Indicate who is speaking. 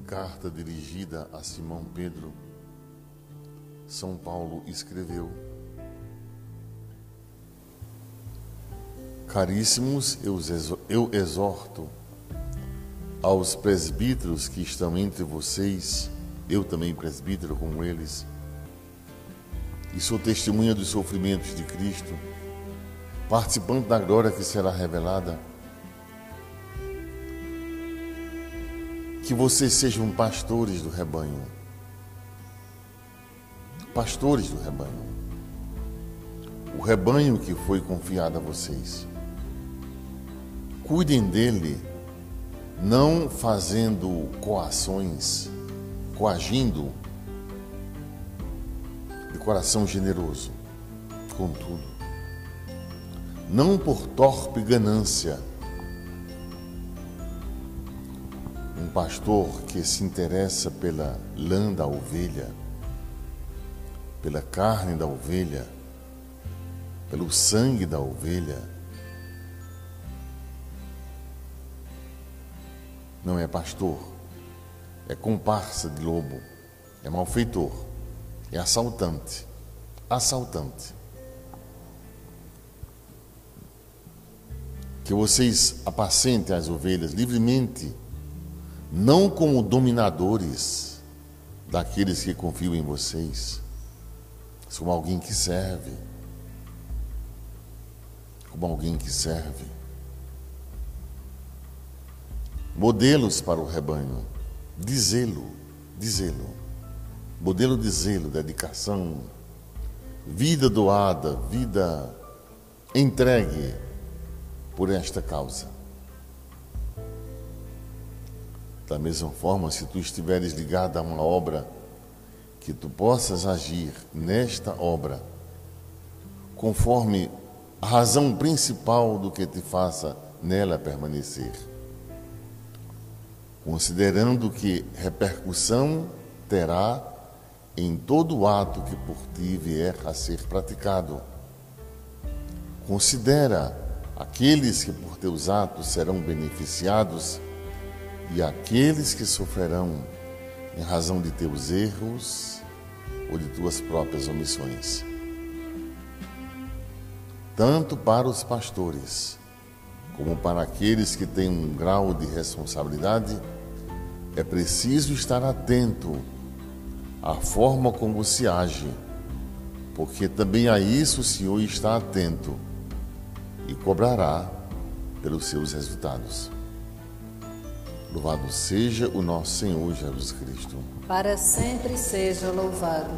Speaker 1: carta dirigida a Simão Pedro, São Paulo escreveu: Caríssimos, eu exorto aos presbíteros que estão entre vocês, eu também presbítero como eles, e sou testemunha dos sofrimentos de Cristo, participante da glória que será revelada que vocês sejam pastores do rebanho. Pastores do rebanho. O rebanho que foi confiado a vocês. Cuidem dele, não fazendo coações, coagindo, de coração generoso, contudo, não por torpe ganância, um pastor que se interessa pela lã da ovelha, pela carne da ovelha, pelo sangue da ovelha, não é pastor, é comparsa de lobo, é malfeitor, é assaltante. Assaltante. Que vocês apacentem as ovelhas livremente não como dominadores daqueles que confiam em vocês, mas como alguém que serve, como alguém que serve. Modelos para o rebanho, de zelo, modelo de zelo, dedicação, vida doada, vida entregue por esta causa. Da mesma forma, se tu estiveres ligado a uma obra, que tu possas agir nesta obra conforme a razão principal do que te faça nela permanecer. Considerando que repercussão terá em todo o ato que por ti vier a ser praticado. Considera aqueles que por teus atos serão beneficiados e aqueles que sofrerão em razão de teus erros ou de tuas próprias omissões. Tanto para os pastores, como para aqueles que têm um grau de responsabilidade, é preciso estar atento à forma como se age, porque também a isso o Senhor está atento e cobrará pelos seus resultados. Louvado seja o nosso Senhor Jesus Cristo.
Speaker 2: Para sempre seja louvado.